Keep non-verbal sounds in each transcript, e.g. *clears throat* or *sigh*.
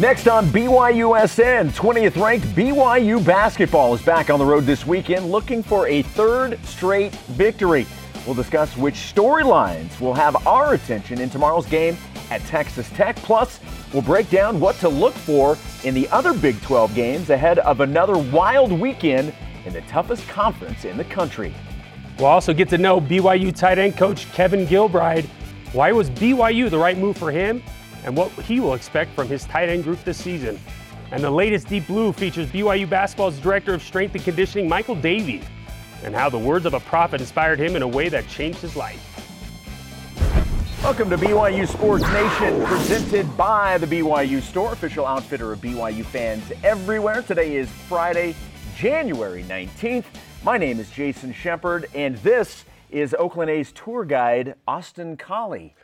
Next on BYUSN, 20th ranked BYU basketball is back on the road this weekend looking for a third straight victory. We'll discuss which storylines will have our attention in tomorrow's game at Texas Tech. Plus, we'll break down what to look for in the other Big 12 games ahead of another wild weekend in the toughest conference in the country. We'll also get to know BYU tight end coach Kevin Gilbride. Why was BYU the right move for him? And what he will expect from his tight end group this season. And the latest Deep Blue features BYU basketball's director of strength and conditioning, Michael Davie, and how the words of a prophet inspired him in a way that changed his life. Welcome to BYU Sports Nation, presented by the BYU Store, official outfitter of BYU fans everywhere. Today is Friday, January 19th. My name is Jason Shepard, and this is Oakland A's tour guide, Austin Collie.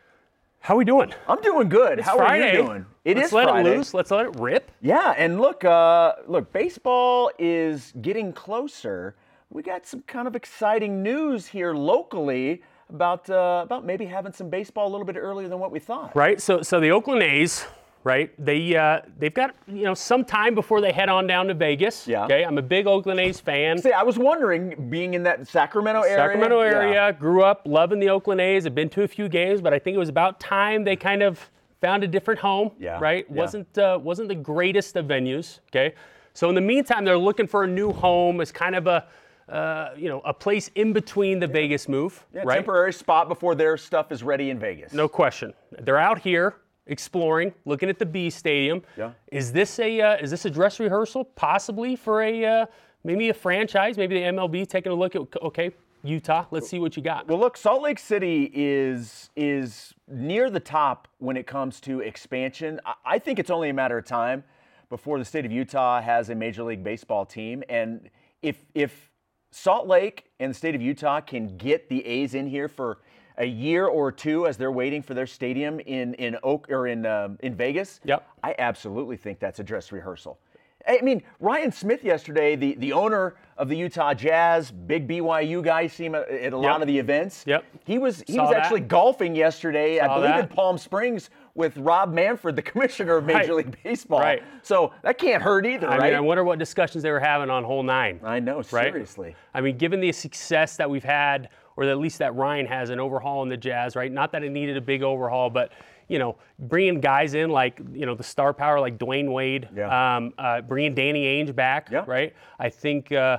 How we doing? I'm doing good. It's How Friday. are you doing? It Let's is let Friday. it loose. Let's let it rip. Yeah, and look, uh, look, baseball is getting closer. We got some kind of exciting news here locally about uh, about maybe having some baseball a little bit earlier than what we thought. Right. So, so the Oakland A's right? They uh, they've got you know some time before they head on down to Vegas. Yeah. Okay, I'm a big Oakland A's fan. See, I was wondering, being in that Sacramento area. Sacramento area, yeah. grew up loving the Oakland A's. I've been to a few games, but I think it was about time they kind of found a different home. Yeah. Right. Yeah. wasn't uh, wasn't the greatest of venues. Okay. So in the meantime, they're looking for a new home as kind of a uh, you know, a place in between the Vegas move, Yeah, right? temporary spot before their stuff is ready in Vegas. No question. They're out here exploring, looking at the B Stadium. Yeah. Is this a uh, is this a dress rehearsal possibly for a uh, maybe a franchise, maybe the MLB taking a look at okay Utah. Let's see what you got. Well, look, Salt Lake City is is near the top when it comes to expansion. I- think it's only a matter of time before the state of Utah has a Major League Baseball team, and if if Salt Lake and the state of Utah can get the A's in here for a year or two as they're waiting for their stadium in in Oak or in um, in Vegas, Yep. I absolutely think that's a dress rehearsal. I mean, Ryan Smith yesterday, the, the owner of the Utah Jazz, big BYU guy, see him at, at a lot Yep. of the events. Yep. He was he Saw was that. actually golfing yesterday, I Saw believe in. Palm Springs with Rob Manfred, the commissioner of *laughs* Major Right. League Baseball. Right. So that can't hurt either, I right? mean, I wonder what discussions they were having on hole nine. I know, right? seriously. I mean, given the success that we've had, or at least that Ryan has, an overhaul in the Jazz, right? Not that it needed a big overhaul, but you know, bringing guys in like you know the star power like Dwyane Wade, Yeah. um, uh, bringing Danny Ainge back, Yeah. right? I think. Uh,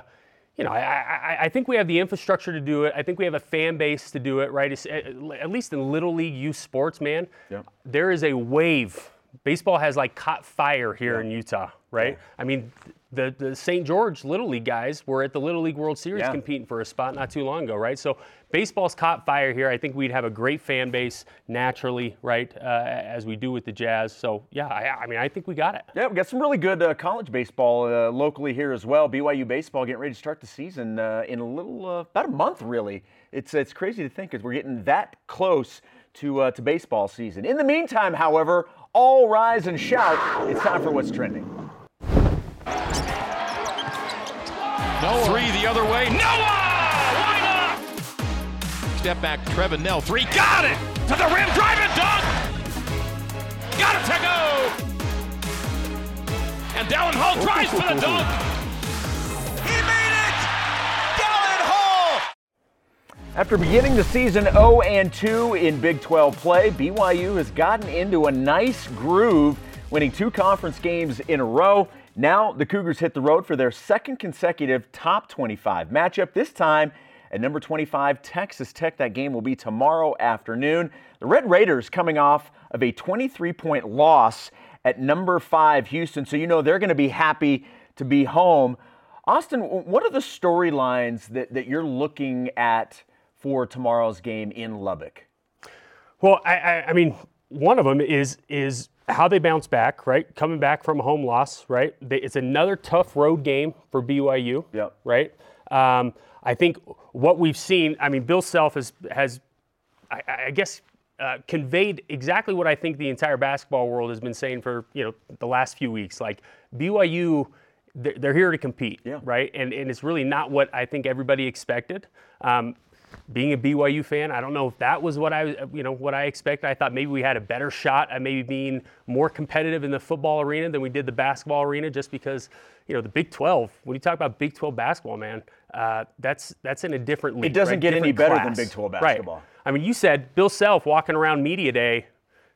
you know, I, I, I think we have the infrastructure to do it. I think we have a fan base to do it, right? It's, at, at least in little league youth sports, man. Yeah. There is a wave. Baseball has like caught fire here in Utah, right? I mean, the, the St. George Little League guys were at the Little League World Series Yeah. competing for a spot not too long ago, right? So baseball's caught fire here. I think we'd have a great fan base naturally, right, uh, as we do with the Jazz. So yeah, I, I mean, I think we got it. Yeah, we got some really good uh, college baseball uh, locally here as well. BYU baseball getting ready to start the season uh, in a little uh, about a month, really. It's it's crazy to think because we're getting that close to uh, to baseball season. In the meantime, however, all rise and shout! It's time for what's trending. Three the other way. Noah! Why not? Step back, Trevin Knell. Three. Got it! To the rim, drive it, dunk! Got it to go! And Dallin Hall tries for the *laughs* dunk! He made it! Dallin Hall! After beginning the season 0 and 2 in Big 12 play, BYU has gotten into a nice groove, winning two conference games in a row. Now the Cougars hit the road for their second consecutive top 25 matchup, this time at number 25 Texas Tech. That game will be tomorrow afternoon. The Red Raiders coming off of a 23 point loss at number 5 Houston, so you know they're going to be happy to be home. Austin, what are the storylines that, that you're looking at for tomorrow's game in Lubbock? Well, I, I, I mean, one of them is is how they bounce back, right? Coming back from a home loss, right? They, it's another tough road game for BYU, Yep. right? Um, I think what we've seen. I mean, Bill Self has has, I, I guess. Uh, conveyed exactly what I think the entire basketball world has been saying for you know the last few weeks. Like BYU, they're, they're here to compete, Yeah. right? And and it's really not what I think everybody expected. Um, being a BYU fan, I don't know if that was what I, you know, what I expected. I thought maybe we had a better shot at maybe being more competitive in the football arena than we did the basketball arena, just because, you know, the Big 12. When you talk about Big 12 basketball, man, uh, that's that's in a different league. It doesn't right? get any Different better than class. Big 12 basketball. Right. I mean, you said Bill Self walking around media day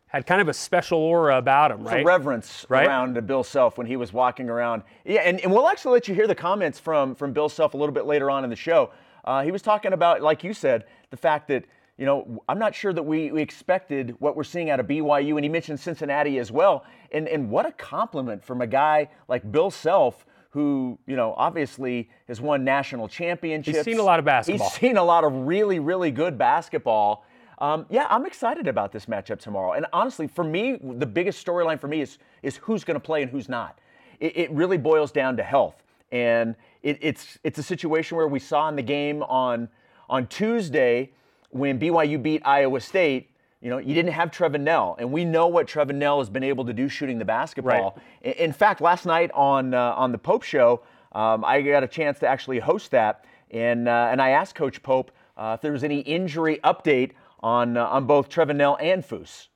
had kind of a special aura about him, right? a reverence Right? around Bill Self when he was walking around. Yeah, and, and we'll actually let you hear the comments from from Bill Self a little bit later on in the show. Uh, he was talking about, like you said, the fact that you know I'm not sure that we, we expected what we're seeing out of BYU, and he mentioned Cincinnati as well. And and what a compliment from a guy like Bill Self. Who you know obviously has won national championships. He's seen a lot of basketball. He's seen a lot of really, really good basketball. Um, yeah, I'm excited about this matchup tomorrow. And honestly, for me, the biggest storyline for me is is who's going to play and who's not. It, it really boils down to health, and it, it's it's a situation where we saw in the game on on Tuesday when BYU beat Iowa State. You know, you didn't have Trevin Knell, and we know what Trevin Knell has been able to do shooting the basketball. In, in fact, last night on uh, on the Pope Show, um, I got a chance to actually host that, and uh, and I asked Coach Pope uh, if there was any injury update on uh, on both Trevin Knell and Fousse.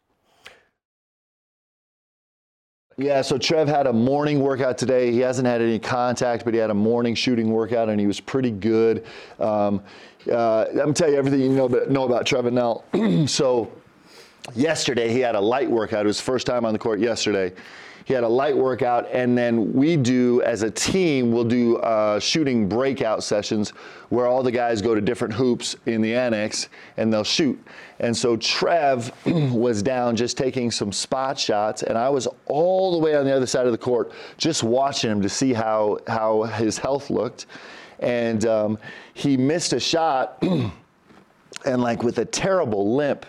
Yeah, so Trev had a morning workout today. He hasn't had any contact, but he had a morning shooting workout, and he was pretty good. Um, uh, I'm tell you everything you know, know about Trevor Knell. *clears throat* so yesterday he had a light workout. It was first time on the court yesterday. He had a light workout, and then we do, as a team, we'll do uh, shooting breakout sessions where all the guys go to different hoops in the annex and they'll shoot. And so Trev *clears throat* was down just taking some spot shots, and I was all the way on the other side of the court just watching him to see how, how his health looked. And um, he missed a shot, *clears throat* and like with a terrible limp,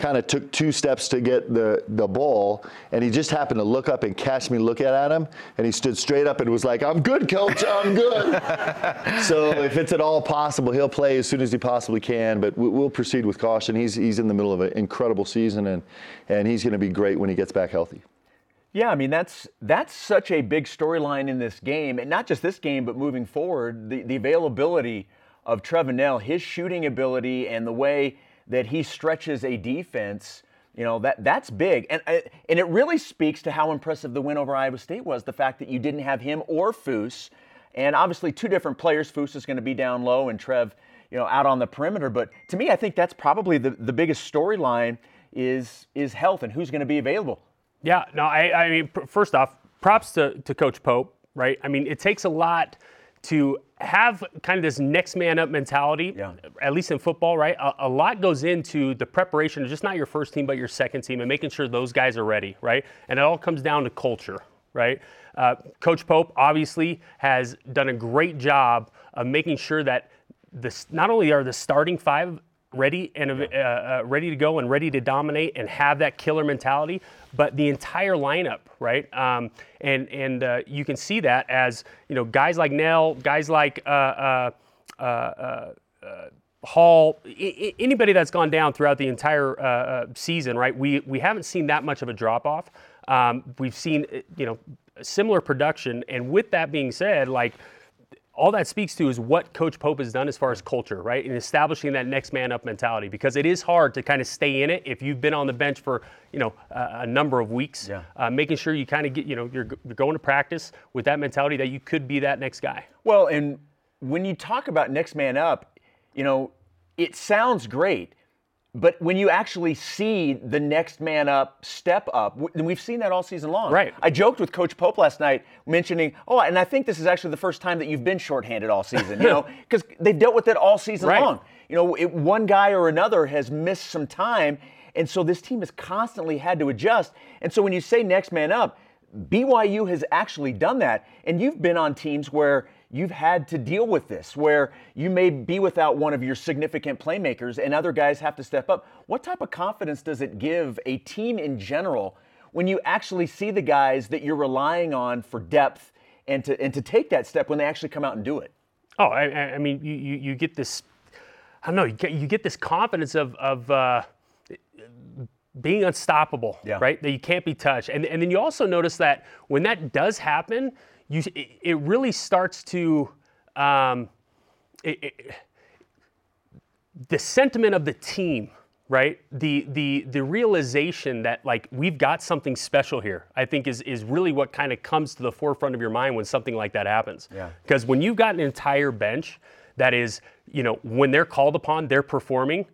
kind of took two steps to get the, the ball, and he just happened to look up and catch me looking at him, and he stood straight up and was like, I'm good, coach, I'm good. *laughs* so if it's at all possible, he'll play as soon as he possibly can, but we- we'll proceed with caution. He's, he's in the middle of an incredible season, and, and he's going to be great when he gets back healthy. Yeah, I mean that's that's such a big storyline in this game, and not just this game, but moving forward, the, the availability of Trevin Knell, his shooting ability, and the way that he stretches a defense. You know that that's big, and uh, and it really speaks to how impressive the win over Iowa State was. The fact that you didn't have him or Fousse, and obviously two different players. Fousse is going to be down low, and Trev, you know, out on the perimeter. But to me, I think that's probably the, the biggest storyline is is health and who's going to be available. Yeah, no, I, I mean, first off, props to, to Coach Pope, right? I mean, it takes a lot to have kind of this next man up mentality, Yeah. at least in football, right? A, a lot goes into the preparation of just not your first team, but your second team and making sure those guys are ready, right? And it all comes down to culture, right? Uh, Coach Pope obviously has done a great job of making sure that this, not only are the starting five ready and uh, uh, ready to go and ready to dominate and have that killer mentality, but the entire lineup, right? Um, and and uh, you can see that as you know guys like Knell, guys like uh, uh, uh, Hall, I- anybody that's gone down throughout the entire season, right? We we haven't seen that much of a drop off. Um, we've seen you know similar production, and with that being said, like all that speaks to is what Coach Pope has done as far as culture, right? In establishing that next man up mentality, because it is hard to kind of stay in it if you've been on the bench for you know a, a number of weeks. Yeah. Uh, making sure you kind of get you know you're, you're going to practice with that mentality that you could be that next guy. Well, and when you talk about next man up, you know, it sounds great, but when you actually see the next man up step up, and we've seen that all season long. Right. I joked with Coach Pope last night, mentioning, oh, and I think this is actually the first time that you've been shorthanded all season. You *laughs* know, because they've dealt with it all season Right. long. You know, it, one guy or another has missed some time, and so this team has constantly had to adjust. And so when you say next man up, BYU has actually done that, and you've been on teams where you've had to deal with this, where you may be without one of your significant playmakers and other guys have to step up. What type of confidence does it give a team in general when you actually see the guys that you're relying on for depth and to, and to take that step when they actually come out and do it? Oh, I, I mean, you, you, you get this, I don't know, you get, you get this confidence of, of uh, being unstoppable, Yeah. right? That you can't be touched. And, and then you also notice that when that does happen, you, it, really starts to, um, it, it, the sentiment of the team, right? The the the realization that like we've got something special here, I think is is really what kind of comes to the forefront of your mind when something like that happens. Yeah. Because when you've got an entire bench that is, you know, when they're called upon, they're performing.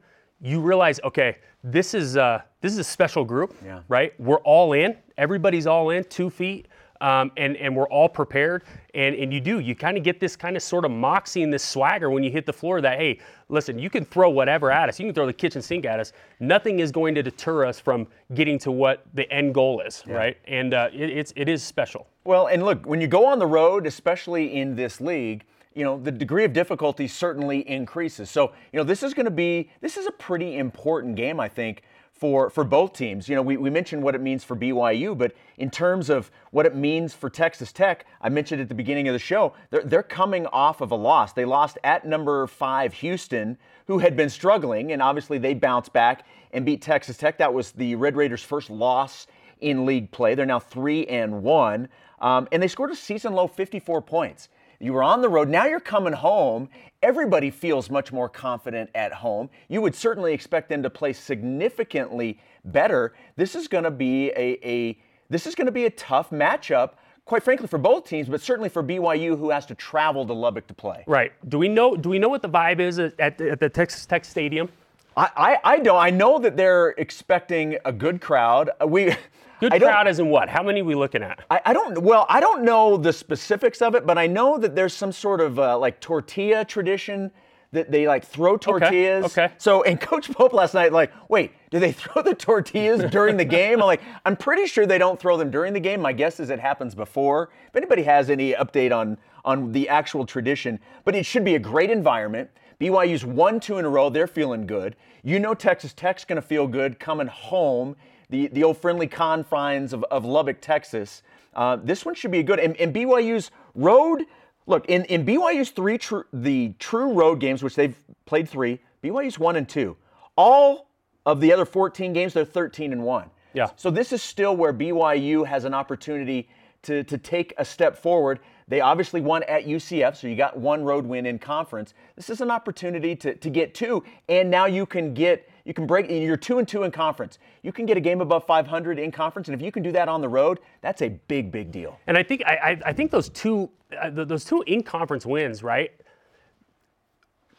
You realize, okay, this is uh, this is a special group, Yeah. right? We're all in. Everybody's all in, two feet, um, and and we're all prepared. And and you do, you kind of get this kind of sort of moxie and this swagger when you hit the floor. That hey, listen, you can throw whatever at us. You can throw the kitchen sink at us. Nothing is going to deter us from getting to what the end goal is, right? And uh, it, it's it is special. Well, and look, when you go on the road, especially in this league, you know, the degree of difficulty certainly increases. So, you know, this is going to be this is a pretty important game, I think, for for both teams. You know, we, we mentioned what it means for BYU, but in terms of what it means for Texas Tech, I mentioned at the beginning of the show, they're, they're coming off of a loss. They lost at number five Houston, who had been struggling, and obviously they bounced back and beat Texas Tech. That was the Red Raiders' first loss in league play. They're now three and one, um, and they scored a season low 54 points. You were on the road. Now you're coming home. Everybody feels much more confident at home. You would certainly expect them to play significantly better. This is going to be a, a this is going to be a tough matchup, quite frankly, for both teams, but certainly for BYU, who has to travel to Lubbock to play. Right. Do we know? Do we know what the vibe is at, at, the, at the Texas Tech Stadium? I, I, I don't. I know that they're expecting a good crowd. We Good I crowd as in what? How many are we looking at? I, I don't. Well, I don't know the specifics of it, but I know that there's some sort of uh, like tortilla tradition that they like throw tortillas. okay. So, and *laughs* Coach Pope last night, like, wait, do they throw the tortillas during the game? I'm like, I'm pretty sure they don't throw them during the game. My guess is it happens before. If anybody has any update on on the actual tradition, but it should be a great environment. BYU's won two in a row. They're feeling good. You know Texas Tech's going to feel good coming home, the, the old friendly confines of, of Lubbock, Texas. Uh, this one should be a good. And, and BYU's road, look, in, in BYU's three true, the true road games, which they've played three, BYU's one and two. All of the other 14 games, they're 13 and one. Yeah. So this is still where BYU has an opportunity to, to take a step forward. They obviously won at UCF, so you got one road win in conference. This is an opportunity to, to get two, and now you can get you can break. You're two and two in conference. You can get a game above 500 in conference, and if you can do that on the road, that's a big, big deal. And I think I, I, I think those two uh, those two in conference wins, right?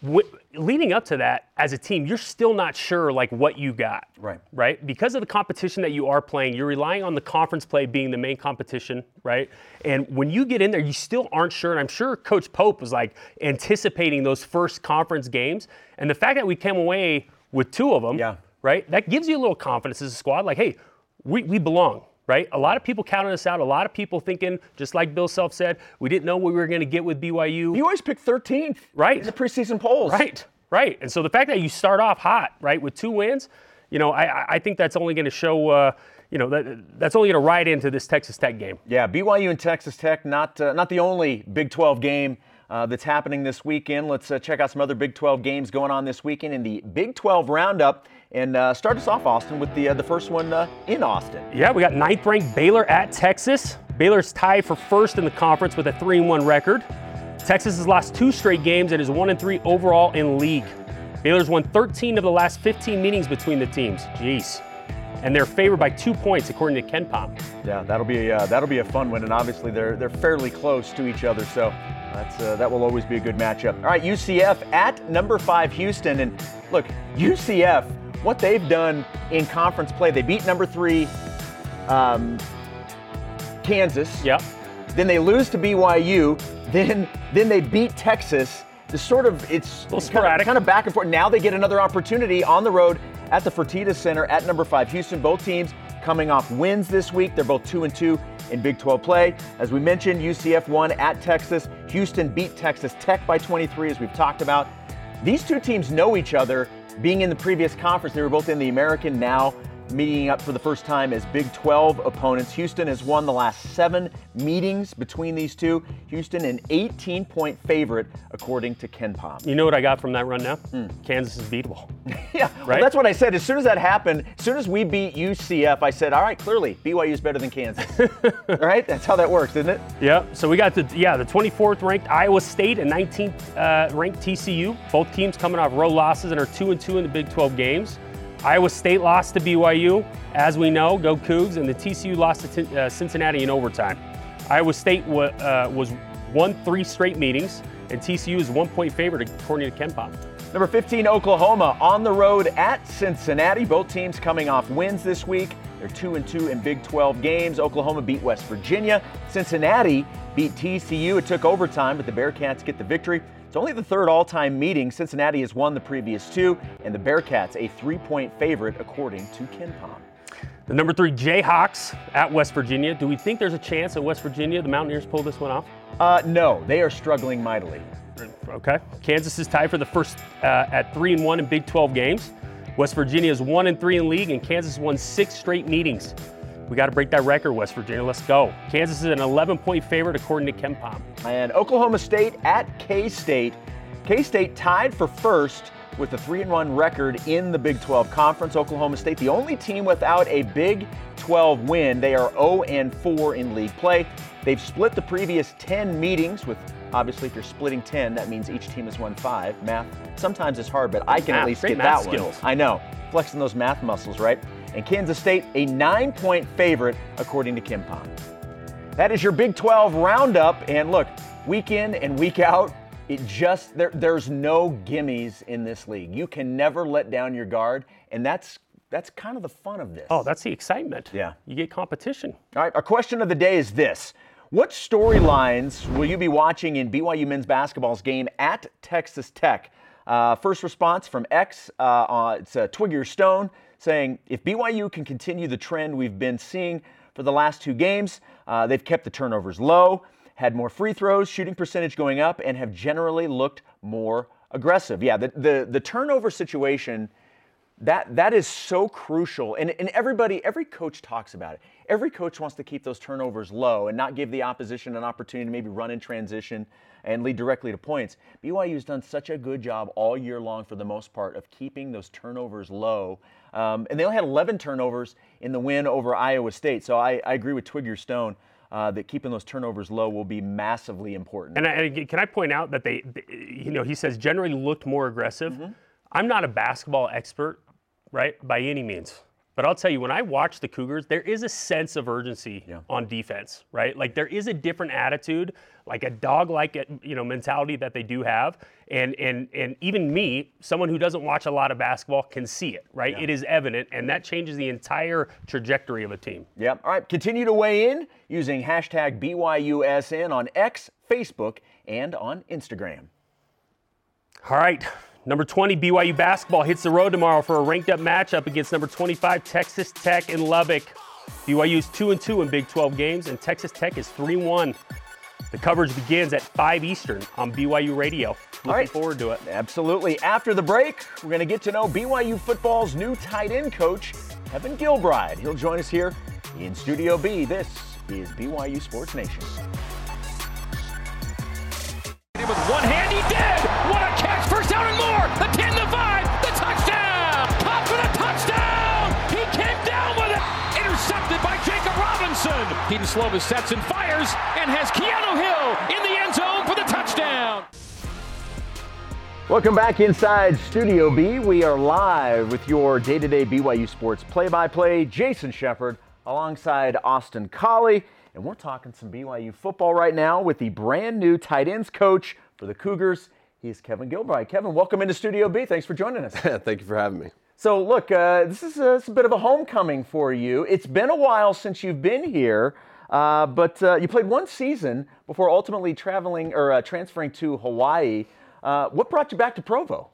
W- leading up to that, as a team, you're still not sure like what you got. Right. Right. Because of the competition that you are playing, you're relying on the conference play being the main competition, right? And when you get in there, you still aren't sure. And I'm sure Coach Pope was like anticipating those first conference games. And the fact that we came away with two of them, Yeah. right? That gives you a little confidence as a squad. Like, hey, we, we belong, right? A lot of people counted us out. A lot of people thinking, just like Bill Self said, we didn't know what we were going to get with BYU. You always pick 13th Right. in the preseason polls. Right, right. And so the fact that you start off hot, right, with two wins, you know, I, I- I think that's only going to show, uh, you know, that, that's only going to ride into this Texas Tech game. Yeah, BYU and Texas Tech, not uh, not the only Big 12 game uh, that's happening this weekend. Let's uh, check out some other Big 12 games going on this weekend in the Big 12 Roundup, and uh, start us off, Austin, with the uh, the first one uh, in Austin. Yeah, we got ninth ranked Baylor at Texas. Baylor's tied for first in the conference with a 3 1 record. Texas has lost two straight games and is 1 3 overall in league. Baylor's won 13 of the last 15 meetings between the teams. Jeez. And they're favored by two points, according to KenPom. Yeah, that'll be uh, that'll be a fun one, and obviously they're they're fairly close to each other, so that's uh, that will always be a good matchup. All right, UCF at number five Houston, and look, UCF, what they've done in conference play, they beat number three um, Kansas. Yep. Then they lose to BYU. Then then they beat Texas. The sort of it's sporadic. kind of back and forth. Now they get another opportunity on the road at the Fertitta Center at number five Houston. Both teams coming off wins this week. They're both two and two in Big 12 play. As we mentioned, UCF won at Texas. Houston beat Texas Tech by 23, as we've talked about. These two teams know each other. Being in the previous conference, they were both in the American. Now meeting up for the first time as Big 12 opponents. Houston has won the last seven meetings between these two. Houston, an 18 point favorite, according to KenPom. You know what I got from that run now? Mm. Kansas is beatable. *laughs* yeah, right? Well, that's what I said. As soon as that happened, as soon as we beat UCF, I said, all right, clearly, BYU is better than Kansas. *laughs* right? That's how that works, isn't it? Yeah. So we got the, yeah, the 24th ranked Iowa State and 19th uh, ranked TCU. Both teams coming off road losses and are 2 and 2 in the Big 12 games. Iowa State lost to BYU, as we know, go Cougs, and the TCU lost to t- uh, Cincinnati in overtime. Iowa State w- uh, was won three straight meetings, and TCU is one point favorite according to KenPom. Number 15, Oklahoma on the road at Cincinnati. Both teams coming off wins this week. They're 2 and 2 in Big 12 games. Oklahoma beat West Virginia. Cincinnati beat TCU. It took overtime, but the Bearcats get the victory. It's only the third all time meeting. Cincinnati has won the previous two, and the Bearcats a three point favorite according to KenPom. The number three Jayhawks at West Virginia. Do we think there's a chance at West Virginia the Mountaineers pull this one off? Uh, no, they are struggling mightily. Okay. Kansas is tied for the first uh, at three and one in Big 12 games. West Virginia is one and three in league, and Kansas won six straight meetings. We got to break that record, West Virginia. Let's go. Kansas is an 11 point favorite according to KenPom. And Oklahoma State at K State. K State tied for first with a 3 1 record in the Big 12 Conference. Oklahoma State, the only team without a Big 12 win. They are 0 4 in league play. They've split the previous 10 meetings with obviously if you're splitting 10 that means each team has won 5 math sometimes is hard but i can math, at least get that skills. one i know flexing those math muscles right and Kansas State a nine point favorite, according to KenPom. That is your Big 12 roundup. And look, week in and week out, it just there, there's no gimmies in this league. You can never let down your guard, and that's that's kind of the fun of this. Oh, that's the excitement. Yeah. You get competition. All right, our question of the day is this. What storylines will you be watching in BYU men's basketball's game at Texas Tech? Uh, first response from X, uh, uh, it's uh, Twigger Stone saying if BYU can continue the trend we've been seeing for the last two games, uh, they've kept the turnovers low, had more free throws, shooting percentage going up, and have generally looked more aggressive. Yeah, the, the, the turnover situation that that is so crucial and, and everybody every coach talks about it every coach wants to keep those turnovers low and not give the opposition an opportunity to maybe run in transition and lead directly to points byu has done such a good job all year long for the most part of keeping those turnovers low um, and they only had 11 turnovers in the win over iowa state so i, I agree with twigger stone uh, that keeping those turnovers low will be massively important. And, I, and, can I point out that they, they, you know, he says generally looked more aggressive. Mm-hmm. I'm not a basketball expert, right, by any means. But I'll tell you, when I watch the Cougars, there is a sense of urgency yeah. on defense, right? Like there is a different attitude, like a dog-like, uh, you know, mentality that they do have, and and and even me, someone who doesn't watch a lot of basketball, can see it, right? Yeah. It is evident, and that changes the entire trajectory of a team. Yep. All right. Continue to weigh in using hashtag BYUSN on X, Facebook, and on Instagram. All right. Number 20, BYU basketball hits the road tomorrow for a ranked up matchup against number 25, Texas Tech in Lubbock. BYU is 2 and 2 in Big 12 games, and Texas Tech is 3 1. The coverage begins at 5 Eastern on BYU Radio. Looking All right. forward to it. Absolutely. After the break, we're going to get to know BYU football's new tight end coach, Kevin Gilbride. He'll join us here in Studio B. This is BYU Sports Nation. With one hand, he did! Down and more! The 10, the 5, the touchdown! Caught for the touchdown! He came down with it! Intercepted by Jakob Robinson! Kedon Slovis sets and fires and has Keanu Hill in the end zone for the touchdown! Welcome back inside Studio B. We are live with your day to day BYU Sports play by play. Jason Shepard alongside Austin Collie. And we're talking some BYU football right now with the brand new tight ends coach for the Cougars. He's Kevin Gilbride. Kevin, welcome into Studio B. Thanks for joining us. *laughs* Thank you for having me. So, look, uh, this, is a, a, bit of a homecoming for you. It's been a while since you've been here, uh, but uh, you played one season before ultimately traveling or uh, transferring to Hawaii. Uh, what brought you back to Provo?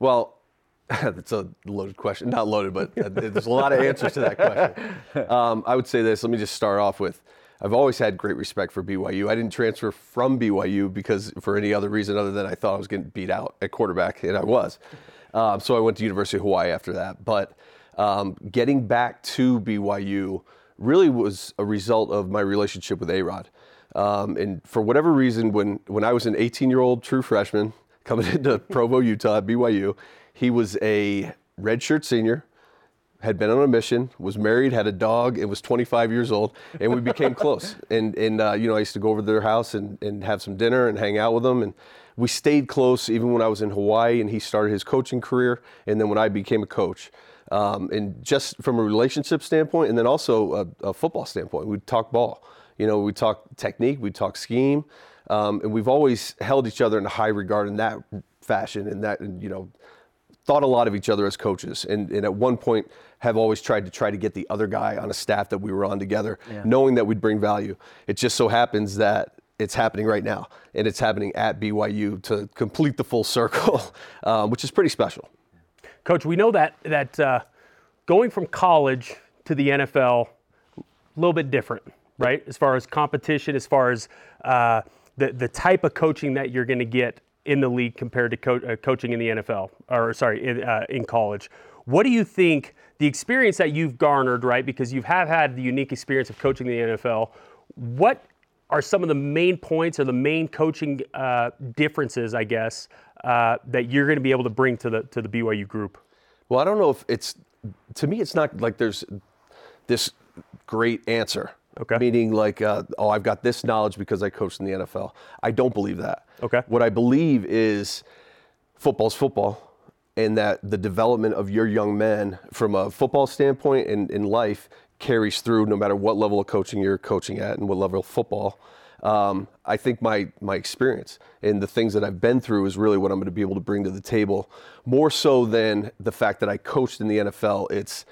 Well, *laughs* that's a loaded question. Not loaded, but uh, there's a lot of answers to that question. *laughs* Um, I would say this. Let me just start off with I've always had great respect for BYU. I didn't transfer from BYU because for any other reason other than I thought I was getting beat out at quarterback, and I was. *laughs* Um, so I went to University of Hawaii after that. But Um, getting back to BYU really was a result of my relationship with Arod. Um, and for whatever reason, when, when I was an 18 year old true freshman coming *laughs* into Provo, Utah at BYU, he was a redshirt senior, had been on a mission, was married, had a dog, and was 25 years old, and we became close. *laughs* And, and uh, you know, I used to go over to their house and, and have some dinner and hang out with them. And we stayed close even when I was in Hawaii and he started his coaching career, and then when I became a coach. Um, and just from a relationship standpoint, and then also a, a football standpoint, we'd talk ball. You know, we talk technique, we talk scheme, um, and we've always held each other in high regard in that fashion, and that, and, you know, thought a lot of each other as coaches, and, and at one point have always tried to try to get the other guy on a staff that we were on together, yeah. knowing that we'd bring value. It just so happens that it's happening right now, and it's happening at BYU to complete the full circle, um, *laughs* which is pretty special. Coach, we know that that uh, going from college to the NFL, a little bit different, right? As far as competition, as far as uh, the the type of coaching that you're going to get in the league compared to co- uh, coaching in the NFL, or sorry, in, uh, in college. What do you think the experience that you've garnered, right? Because you have had the unique experience of coaching the NFL. What are some of the main points or the main coaching uh, differences, I guess, uh, that you're going to be able to bring to the to the BYU group? Well, I don't know if it's to me. It's not like there's this great answer. Okay. Meaning like, uh, oh, I've got this knowledge because I coached in the NFL. I don't believe that. Okay. What I believe is football's football, and that the development of your young men from a football standpoint and in life carries through no matter what level of coaching you're coaching at and what level of football um, I think my my experience and the things that I've been through is really what I'm going to be able to bring to the table, more so than the fact that I coached in the NFL. It's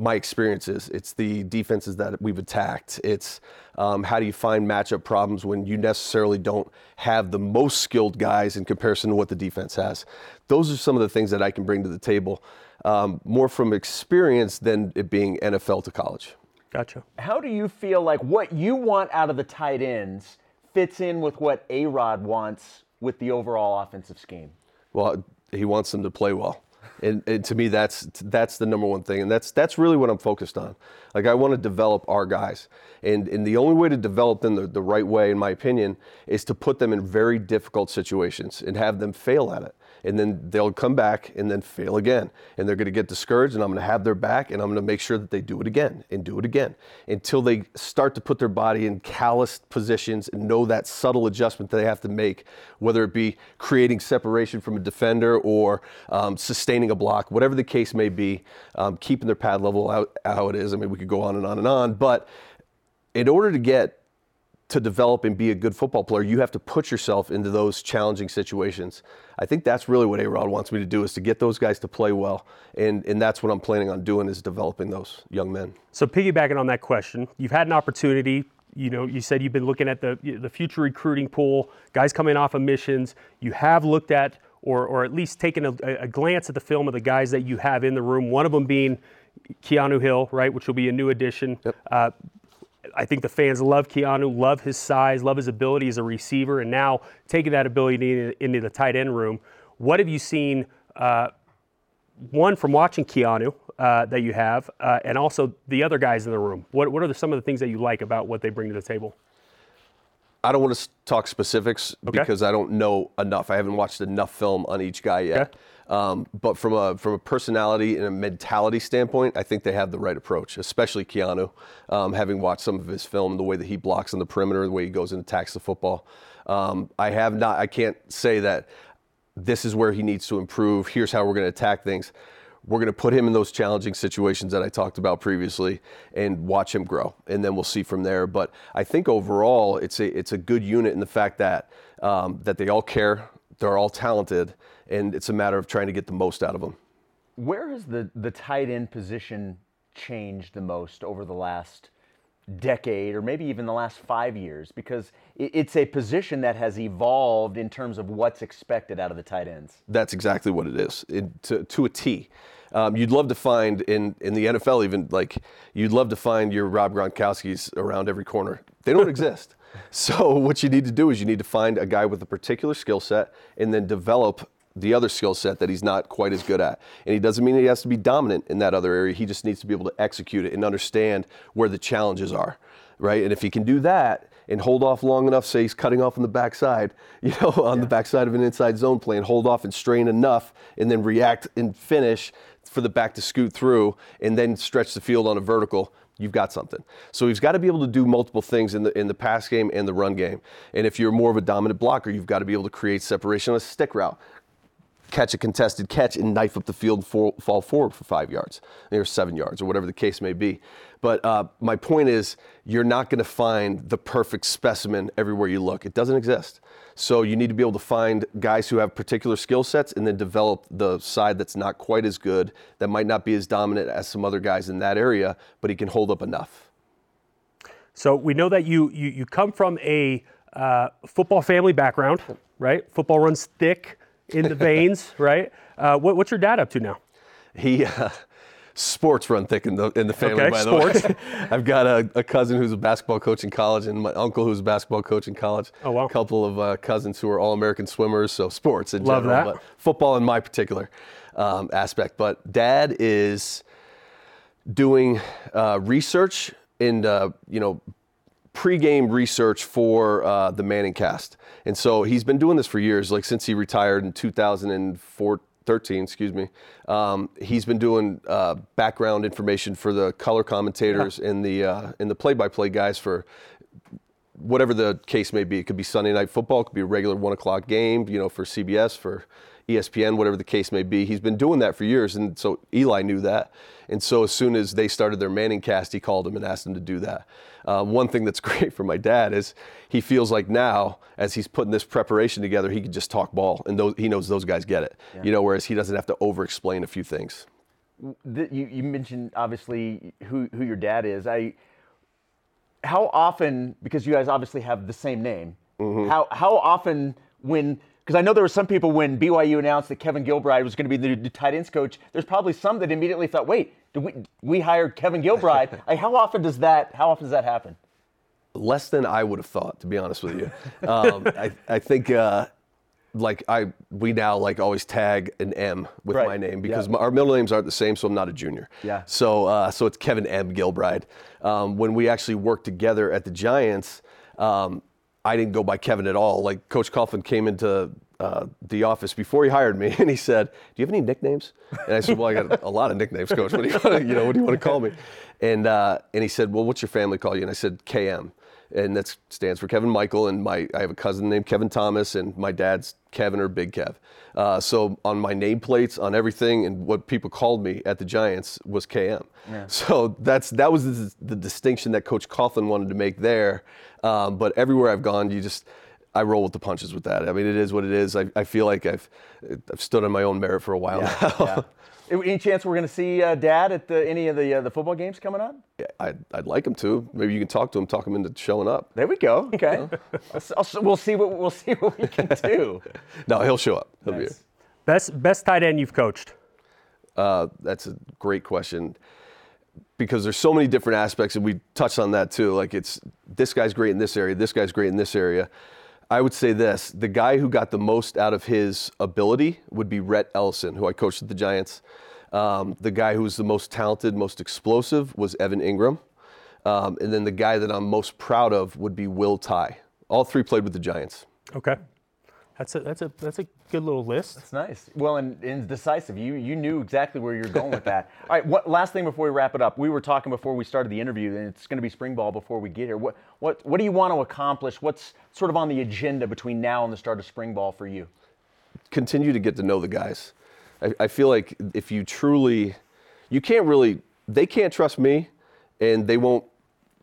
my experiences. It's the defenses that we've attacked. It's um, how do you find matchup problems when you necessarily don't have the most skilled guys in comparison to what the defense has. Those are some of the things that I can bring to the table, um, more from experience than it being NFL to college. Gotcha. How do you feel like what you want out of the tight ends fits in with what A Rod wants with the overall offensive scheme? Well, he wants them to play well. And, and, to me, that's that's the number one thing, and that's that's really what I'm focused on. Like I want to develop our guys, and and the only way to develop them the, the right way, in my opinion, is to put them in very difficult situations and have them fail at it and then they'll come back and then fail again. And they're going to get discouraged, and I'm going to have their back, and I'm going to make sure that they do it again and do it again until they start to put their body in calloused positions and know that subtle adjustment that they have to make, whether it be creating separation from a defender or um, sustaining a block, whatever the case may be, um, keeping their pad level out how it is. I mean, we could go on and on and on, but in order to get to develop and be a good football player, you have to put yourself into those challenging situations. I think that's really what A-Rod wants me to do is to get those guys to play well. And, and that's what I'm planning on doing is developing those young men. So piggybacking on that question, you've had an opportunity you know, you said you've been looking at the the future recruiting pool, guys coming off of missions. You have looked at, or or at least taken a, a, glance at the film of the guys that you have in the room. One of them being Keanu Hill, right, which will be a new addition. Yep. Uh, I think the fans love Keanu, love his size, love his ability as a receiver, and now taking that ability into the tight end room. What have you seen? Uh, one from watching Keanu uh, that you have, uh, and also the other guys in the room. What What are the, some of the things that you like about what they bring to the table? I don't want to talk specifics okay. because I don't know enough. I haven't watched enough film on each guy yet. Okay. Um, but from a from a personality and a mentality standpoint, I think they have the right approach, especially Keanu. Um, having watched some of his film, the way that he blocks on the perimeter, the way he goes and attacks the football. Um, I have not. I can't say that this is where he needs to improve. Here's how we're going to attack things. We're going to put him in those challenging situations that I talked about previously and watch him grow, and then we'll see from there. But I think overall, it's a it's a good unit in the fact that um, that they all care, they're all talented, and it's a matter of trying to get the most out of them. Where has the, the tight end position changed the most over the last decade or maybe even the last five years? Because it, it's a position that has evolved in terms of what's expected out of the tight ends. That's exactly what it is, it, to, to a T. Um, you'd love to find in, in the NFL, even like you'd love to find your Rob Gronkowski's around every corner. They don't *laughs* exist. So what you need to do is you need to find a guy with a particular skill set and then develop the other skill set that he's not quite as good at. And he doesn't mean he has to be dominant in that other area. He just needs to be able to execute it and understand where the challenges are, right? And if he can do that and hold off long enough, say he's cutting off on the backside, *laughs* you know, on yeah. the backside of an inside zone play, and hold off and strain enough, and then react and finish for the back to scoot through, and then stretch the field on a vertical you've got something. So he's got to be able to do multiple things in the in the pass game and the run game. And if you're more of a dominant blocker, you've got to be able to create separation on a stick route. Catch a contested catch and knife up the field fall forward for five yards, or seven yards, or whatever the case may be. But uh, my point is, you're not going to find the perfect specimen everywhere you look. It doesn't exist. So you need to be able to find guys who have particular skill sets and then develop the side that's not quite as good, that might not be as dominant as some other guys in that area, but he can hold up enough. So we know that you you, you come from a uh, football family background, right? Football runs thick in the veins, *laughs* right? Uh, what, what's your dad up to now? He. Uh, sports run thick in the in the family. Okay, by sports. the way, *laughs* I've got a, a, cousin who's a basketball coach in college, and my uncle who's a basketball coach in college. Oh wow! A couple of uh, cousins who are all American swimmers. So sports in Love general, that. but football in my particular um, aspect. But dad is doing uh, research in uh, you know pre-game research for uh, the ManningCast. And so he's been doing this for years, like since he retired in 2004, 13, excuse me. Um, he's been doing uh, background information for the color commentators yeah. and the uh, and the play-by-play guys for whatever the case may be. It could be Sunday night football, it could be a regular one o'clock game, you know, for CBS, for ESPN, whatever the case may be. He's been doing that for years, and so Eli knew that. And so as soon as they started their ManningCast, he called him and asked him to do that. Uh, one thing that's *laughs* great for my dad is he feels like now, as he's putting this preparation together, he can just talk ball, and those, he knows those guys get it. Yeah. You know, whereas he doesn't have to over-explain a few things. The, you, you mentioned obviously who who your dad is. I how often because you guys obviously have the same name. Mm-hmm. How how often when because I know there were some people when BYU announced that Kevin Gilbride was going to be the, the tight ends coach. There's probably some that immediately thought, "Wait, did we we hired Kevin Gilbride?" *laughs* like, how often does that? How often does that happen? less than I would have thought, to be honest with you. Um, I, I think uh, like I we now like always tag an M with right. my name because yeah. my, our middle names aren't the same, so I'm not a junior. Yeah. So uh, so it's Kevin M. Gilbride. Um, when we actually worked together at the Giants, um, I didn't go by Kevin at all. Like Coach Coughlin came into uh, the office before he hired me, *laughs* and he said, "Do you have any nicknames?" And I said, "Well, I got a lot of nicknames, Coach. What do you want to, you know, what do you want to call me?" And uh, and he said, "Well, what's your family call you?" And I said, "KM." And that stands for Kevin Michael. And my I have a cousin named Kevin Thomas, and my dad's Kevin or Big Kev. Uh, so on my nameplates, on everything, and what people called me at the Giants was KM. Yeah. So that's that was the, the, distinction that Coach Coughlin wanted to make there. Um, but everywhere I've gone, you just I roll with the punches with that. I mean, it is what it is. I, I feel like I've I've stood on my own merit for a while yeah, now. Yeah. *laughs* Any chance we're going to see uh, Dad at the, any of the uh, the football games coming up? Yeah, I'd, I'd like him to. Maybe you can talk to him, talk him into showing up. There we go. Okay, *laughs* I'll, I'll, we'll see what we'll see what we can do. *laughs* no, he'll show up. He'll nice. be here. Best best tight end you've coached. Uh, that's a great question because there's so many different aspects, and we touched on that too. Like it's this guy's great in this area, this guy's great in this area. I would say this: the guy who got the most out of his ability would be Rhett Ellison, who I coached at the Giants. Um, the guy who was the most talented, most explosive was Evan Engram. Um, and then the guy that I'm most proud of would be Will Tye. All three played with the Giants. Okay. That's a that's a that's a good little list. That's nice. Well, and, and decisive. You you knew exactly where you're going with that. *laughs* All right. What last thing before we wrap it up? We were talking before we started the interview, and it's going to be spring ball before we get here. What what what do you want to accomplish? What's sort of on the agenda between now and the start of spring ball for you? Continue to get to know the guys. I, I feel like if you truly, you can't really, they can't trust me, and they won't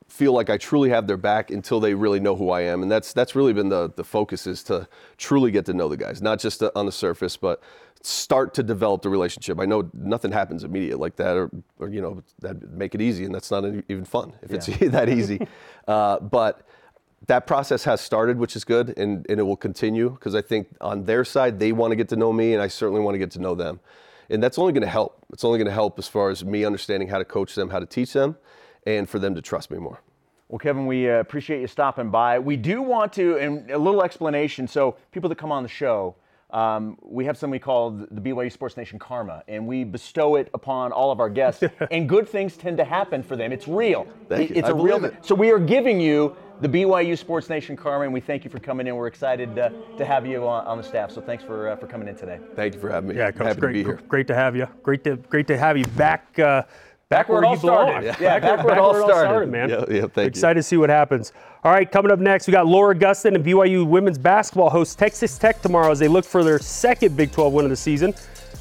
feel like I truly have their back until they really know who I am. And that's that's really been the the focus is to truly get to know the guys, not just on the surface, but start to develop the relationship. I know nothing happens immediate like that, or, or you know that make it easy, and that's not even fun if yeah. it's *laughs* that easy. *laughs* uh, but that process has started, which is good, and, and it will continue because I think on their side they want to get to know me, and I certainly want to get to know them, and that's only going to help. It's only going to help as far as me understanding how to coach them, how to teach them, and for them to trust me more. Well, Kevin, we uh, appreciate you stopping by. We do want to, and a little explanation. So, people that come on the show, um, we have something called the BYU Sports Nation Karma, and we bestow it upon all of our guests. *laughs* and good things tend to happen for them. It's real. Thank you. It's I a real. believe it. So we are giving you the BYU Sports Nation Karma, and we thank you for coming in. We're excited uh, to have you on, on the staff. So thanks for uh, for coming in today. Thank you for having me. Yeah, coach, Happy great, to be here. great to have you. Great to great to have you back. Uh, Back where it you all started. belong. Yeah, back where it all started. man. Yeah, yeah, thank you. Excited to see what happens. All right, coming up next, we got Lauren Gustin and BYU women's basketball host Texas Tech tomorrow as they look for their second Big 12 win of the season.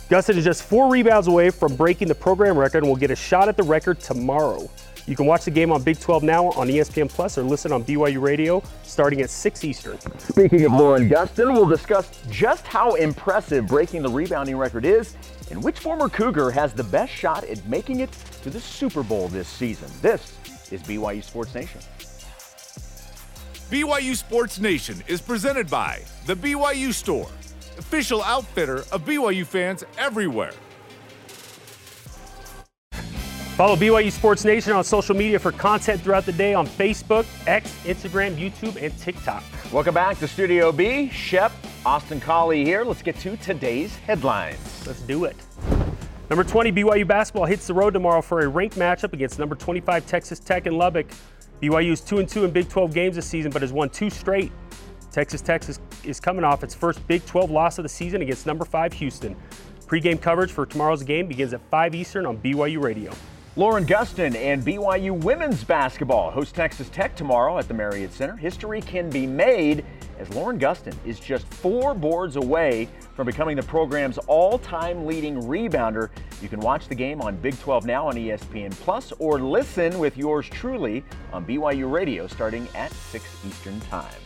Gustin is just four rebounds away from breaking the program record and will get a shot at the record tomorrow. You can watch the game on Big 12 now on ESPN Plus or listen on BYU Radio starting at 6 Eastern. Speaking of Lauren Gustin, we'll discuss just how impressive breaking the rebounding record is and which former Cougar has the best shot at making it to the Super Bowl this season. This is BYU Sports Nation. BYU Sports Nation is presented by The BYU Store, official outfitter of BYU fans everywhere. Follow BYU Sports Nation on social media for content throughout the day on Facebook, X, Instagram, YouTube, and TikTok. Welcome back to Studio B. Shep, Austin Collie here. Let's get to today's headlines. Let's do it. Number 20 BYU basketball hits the road tomorrow for a ranked matchup against number 25 Texas Tech in Lubbock. BYU is 2 and 2 in Big 12 games this season, but has won two straight. Texas Tech is, is coming off its first Big 12 loss of the season against number 5 Houston. Pre-game coverage for tomorrow's game begins at 5 Eastern on BYU Radio. Lauren Gustin and BYU women's basketball host Texas Tech tomorrow at the Marriott Center. History can be made as Lauren Gustin is just four boards away from becoming the program's all-time leading rebounder. You can watch the game on Big 12 Now on ESPN Plus or listen with yours truly on BYU Radio starting at 6 Eastern Time.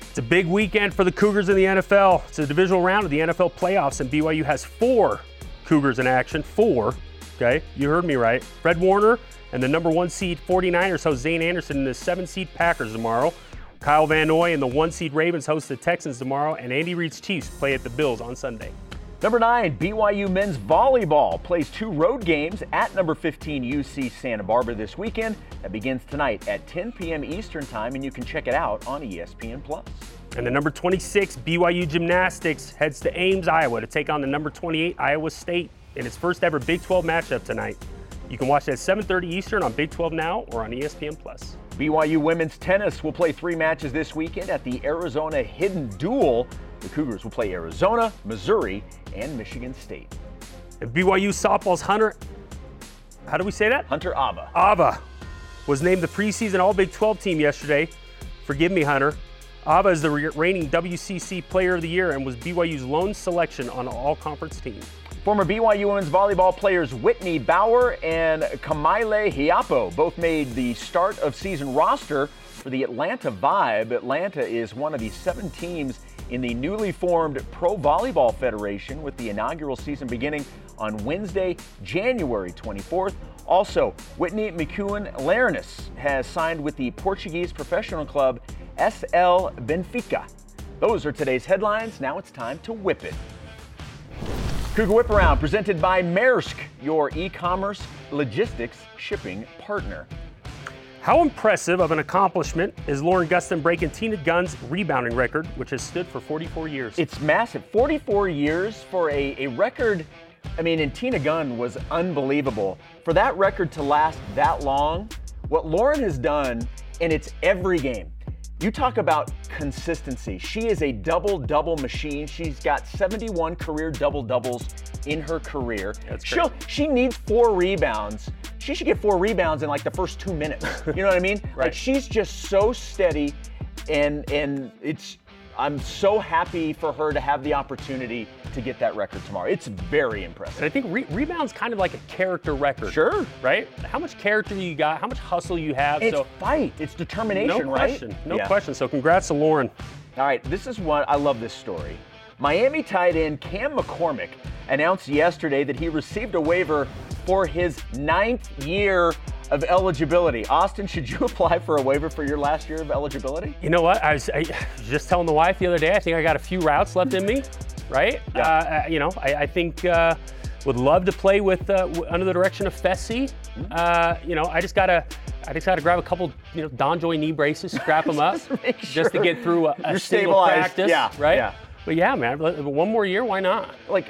It's a big weekend for the Cougars in the NFL. It's a divisional round of the NFL playoffs, and BYU has four Cougars in action. Four. Okay, you heard me right. Fred Warner and the number one seed 49ers host Zane Anderson and the seven seed Packers tomorrow. Kyle Van Noy and the one seed Ravens host the Texans tomorrow, and Andy Reid's Chiefs play at the Bills on Sunday. Number nine, BYU men's volleyball plays two road games at number 15 UC Santa Barbara this weekend. That begins tonight at 10 p.m. Eastern Time, and you can check it out on ESPN Plus. And the number 26 BYU Gymnastics heads to Ames, Iowa to take on the number 28 Iowa State in its first ever Big 12 matchup tonight. You can watch it at 7:30 Eastern on Big 12 Now or on ESPN Plus. BYU women's tennis will play three matches this weekend at the Arizona Hidden Duel. The Cougars will play Arizona, Missouri, and Michigan State. And BYU softball's Hunter, how do we say that? Hunter Abba. Ava was named the preseason All Big 12 team yesterday. Forgive me, Hunter. Ava is the reigning WCC Player of the Year and was BYU's lone selection on all-conference team. Former BYU women's volleyball players Whitney Bauer and Kamaile Hiapo both made the start of season roster for the Atlanta Vibe. Atlanta is one of the seven teams in the newly formed Pro Volleyball Federation with the inaugural season beginning on Wednesday, January 24th. Also, Whitney McEwen Lernis has signed with the Portuguese professional club SL Benfica. Those are today's headlines. Now it's time to whip it. Cougar Whip Around presented by Maersk, your e commerce logistics shipping partner. How impressive of an accomplishment is Lauren Gustin breaking Tina Gunn's rebounding record, which has stood for 44 years? It's massive. 44 years for a, a record. I mean, and Tina Gunn was unbelievable. For that record to last that long, what Lauren has done, and it's every game. You talk about consistency. She is a double double machine. She's got 71 career double doubles in her career. That's She'll, she needs four rebounds. She should get four rebounds in like the first two minutes. You know what I mean? *laughs* Like Right. she's just so steady, and and it's. I'm so happy for her to have the opportunity to get that record tomorrow. It's very impressive. and I think re- rebound's kind of like a character record. Sure. Right? How much character you got, how much hustle you have. It's so fight. It's determination, no right? question. No Yeah. question. So congrats to Lauren. All right, this is one I love this story. Miami tight end Cam McCormick announced yesterday that he received a waiver for his ninth year of eligibility. Austin, should you *laughs* apply for a waiver for your last year of eligibility? You know what? I was, I was just telling the wife the other day. I think I got a few routes left in me, right? Yeah. Uh, you know, I, I think uh, would love to play with uh, under the direction of Fessy. Uh, you know, I just gotta, I just gotta grab a couple, you know, Donjoy knee braces, strap them *laughs* up, Make just to get through a, a single practice, Yeah, right? yeah. But yeah, man, one more year, why not? Like,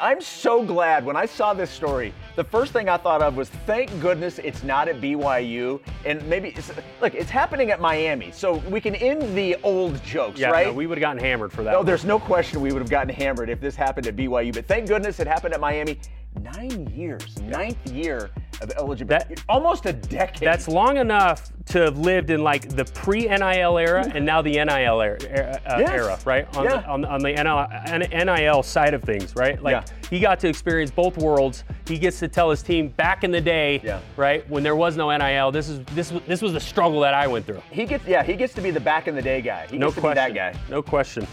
I'm so glad when I saw this story. The first thing I thought of was, thank goodness it's not at BYU, and maybe it's, look, it's happening at Miami, so we can end the old jokes, Yeah, right? no, we would have gotten hammered for that. Oh, one. there's no question we would have gotten hammered if this happened at BYU, but thank goodness it happened at Miami. Nine years, ninth year of eligibility, That- almost a decade. That's long enough to have lived in like the pre-NIL era and now the NIL era, era, uh, Yes. era right? On, Yeah. the, on, on the NIL, NIL side of things, right? Like Yeah. he got to experience both worlds. He gets to tell his team back in the day, Yeah. right, when there was no NIL. This is this was this was the struggle that I went through. he gets, yeah, he gets to be the back in the day guy. He No gets to question. be that guy. No question.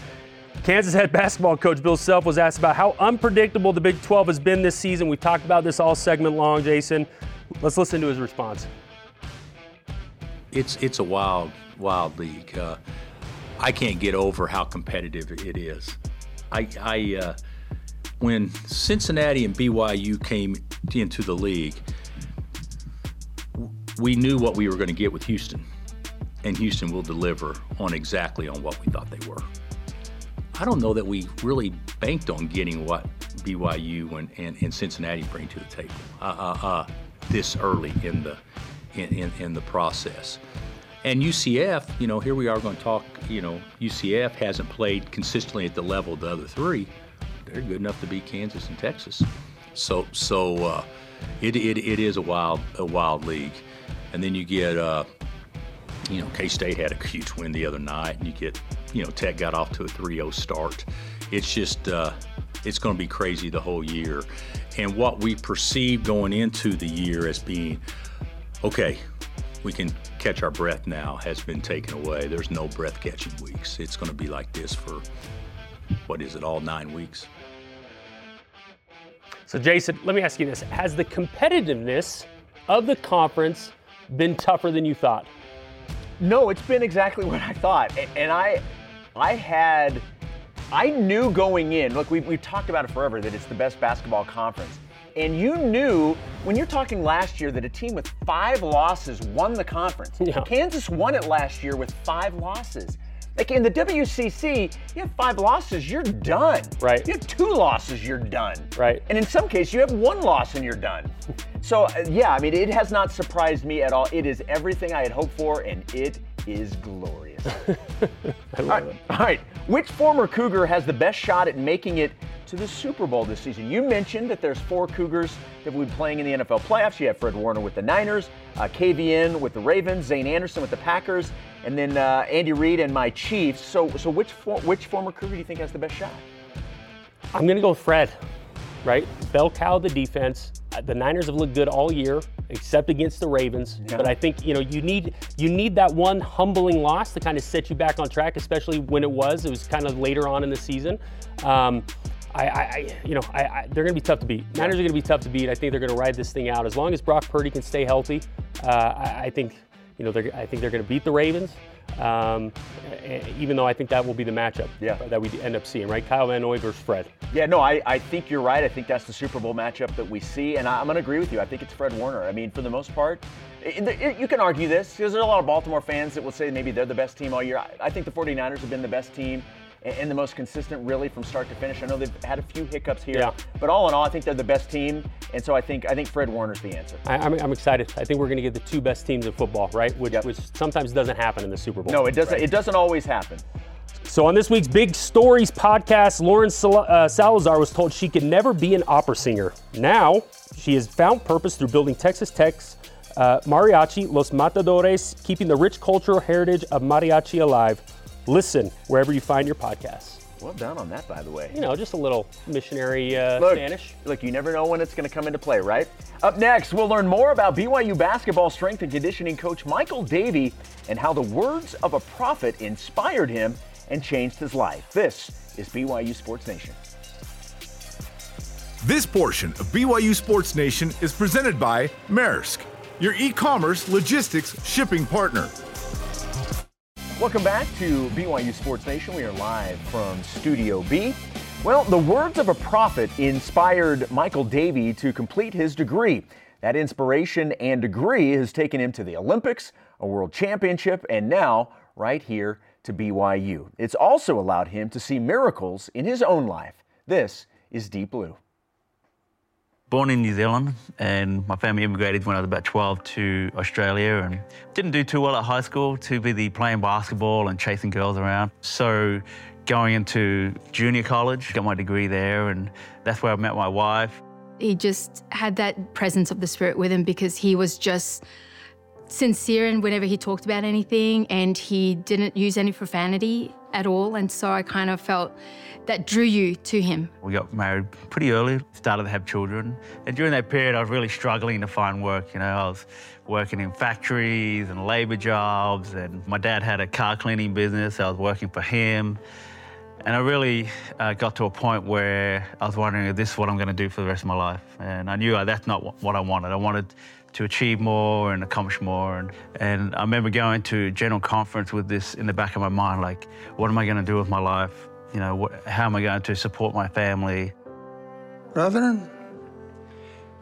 Kansas head basketball coach Bill Self was asked about how unpredictable the Big 12 has been this season. We've talked about this all segment long, Jason. Let's listen to his response. it's it's a wild wild league. Uh, I can't get over how competitive it is. I, I uh, when Cincinnati and BYU came into the league, we knew what we were going to get with Houston, and Houston will deliver on exactly on what we thought they were. I don't know that we really banked on getting what BYU and, and, and Cincinnati bring to the table uh, uh, uh, this early in the in, in, in the process. And UCF, you know, here we are going to talk. You know, UCF hasn't played consistently at the level of the other three. They're good enough to beat Kansas and Texas. So so uh, it, it, it is a wild a wild league. And then you get uh, you know, K State had a huge win the other night, and you get, you know, Tech got off to a 3 0 start. It's just, uh, it's going to be crazy the whole year. And what we perceive going into the year as being, okay, we can catch our breath now has been taken away. There's no breath catching weeks. It's going to be like this for, what is it, all nine weeks? So, Jason, let me ask you this: Has the competitiveness of the conference been tougher than you thought? No, it's been exactly what I thought. And I I had I knew going in, look, we we've talked about it forever that it's the best basketball conference. And you knew when you're talking last year that a team with five losses won the conference. Yeah. Kansas won it last year with five losses. Like in the WCC, you have five losses, you're done. Right. You have two losses, you're done. Right. And in some cases, you have one loss and you're done. *laughs* So, uh, yeah, I mean, it has not surprised me at all. It is everything I had hoped for, and it is glorious. *laughs* all, right, all right. Which former Cougar has the best shot at making it to the Super Bowl this season? You mentioned that there's four Cougars that will be playing in the NFL playoffs. You have Fred Warner with the Niners, uh, KVN with the Ravens, Zane Anderson with the Packers, and then uh, Andy Reid and my Chiefs. So, so which for, which former Cougar do you think has the best shot? I'm going to go with Fred, right? Bell cow the defense. Uh, The Niners have looked good all year, except against the Ravens. But I think you know you need you need that one humbling loss to kind of set you back on track, especially when it was. It was kind of later on in the season. Um, I, I, I- you know, I, I, they're going to be tough to beat. Niners are going to be tough to beat. I think they're going to ride this thing out as long as Brock Purdy can stay healthy. Uh, I, I think, you know, they're, I think they're going to beat the Ravens. Um, even though I think that will be the matchup Yeah. that we end up seeing, right? Kyle Van Noy versus Fred. Yeah, no, I, I think you're right. I think that's the Super Bowl matchup that we see, and I, I'm going to agree with you. I think it's Fred Warner. I mean, for the most part, it- it- you can argue this because there's a lot of Baltimore fans that will say maybe they're the best team all year. I, I think the 49ers have been the best team and, the most consistent, really, from start to finish. I know they've had a few hiccups here, Yeah. but all in all, I think they're the best team, and so I think I think Fred Warner's the answer. I, I'm, I'm excited. I think we're going to get the two best teams in football, right? Which, Yep. which sometimes doesn't happen in the Super Bowl. No, it doesn't. right? It doesn't always happen. So on this week's Big Stories podcast, Lauren Sal- uh, Salazar was told she could never be an opera singer. Now she has found purpose through building Texas Tech's uh, Mariachi Los Matadores, keeping the rich cultural heritage of mariachi alive. Listen wherever you find your podcasts. Well done on that, by the way. You know, just a little missionary uh, Look, Spanish. Look, you never know when it's going to come into play, right? Up next, we'll learn more about BYU basketball strength and conditioning coach Michael Davie and how the words of a prophet inspired him and changed his life. This is BYU Sports Nation. This portion of BYU Sports Nation is presented by Maersk, your e commerce logistics shipping partner. Welcome back to BYU Sports Nation. We are live from Studio B. Well, the words of a prophet inspired Michael Davie to complete his degree. That inspiration and degree has taken him to the Olympics, a world championship, and now right here to BYU. It's also allowed him to see miracles in his own life. This is Deep Blue. Born in New Zealand, and my family immigrated when I was about 12 to Australia, and didn't do too well at high school. Too busy playing basketball and chasing girls around. So, going into junior college, got my degree there, and that's where I met my wife. He just had that presence of the Spirit with him because he was just sincere and whenever he talked about anything and he didn't use any profanity at all and so I kind of felt that drew you to him. We got married pretty early, started to have children. And during that period I was really struggling to find work, you know, I was working in factories and labor jobs and my dad had a car cleaning business, I was working for him. And I really uh, got to a point where I was wondering this is what I'm going to do for the rest of my life. And I knew uh, that's not what I wanted. I wanted to achieve more and accomplish more. And, and I remember going to a general conference with this in the back of my mind, like, what am I going to do with my life? You know, what, how am I going to support my family? Brethren,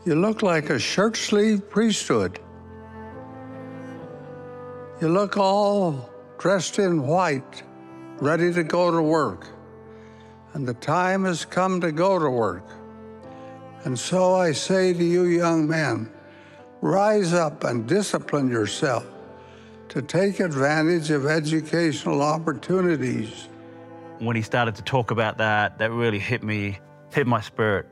you look like a shirt sleeve priesthood. You look all dressed in white, ready to go to work. And the time has come to go to work. And so I say to you, young men, rise up and discipline yourself to take advantage of educational opportunities. When he started to talk about that, that really hit me, hit my spirit.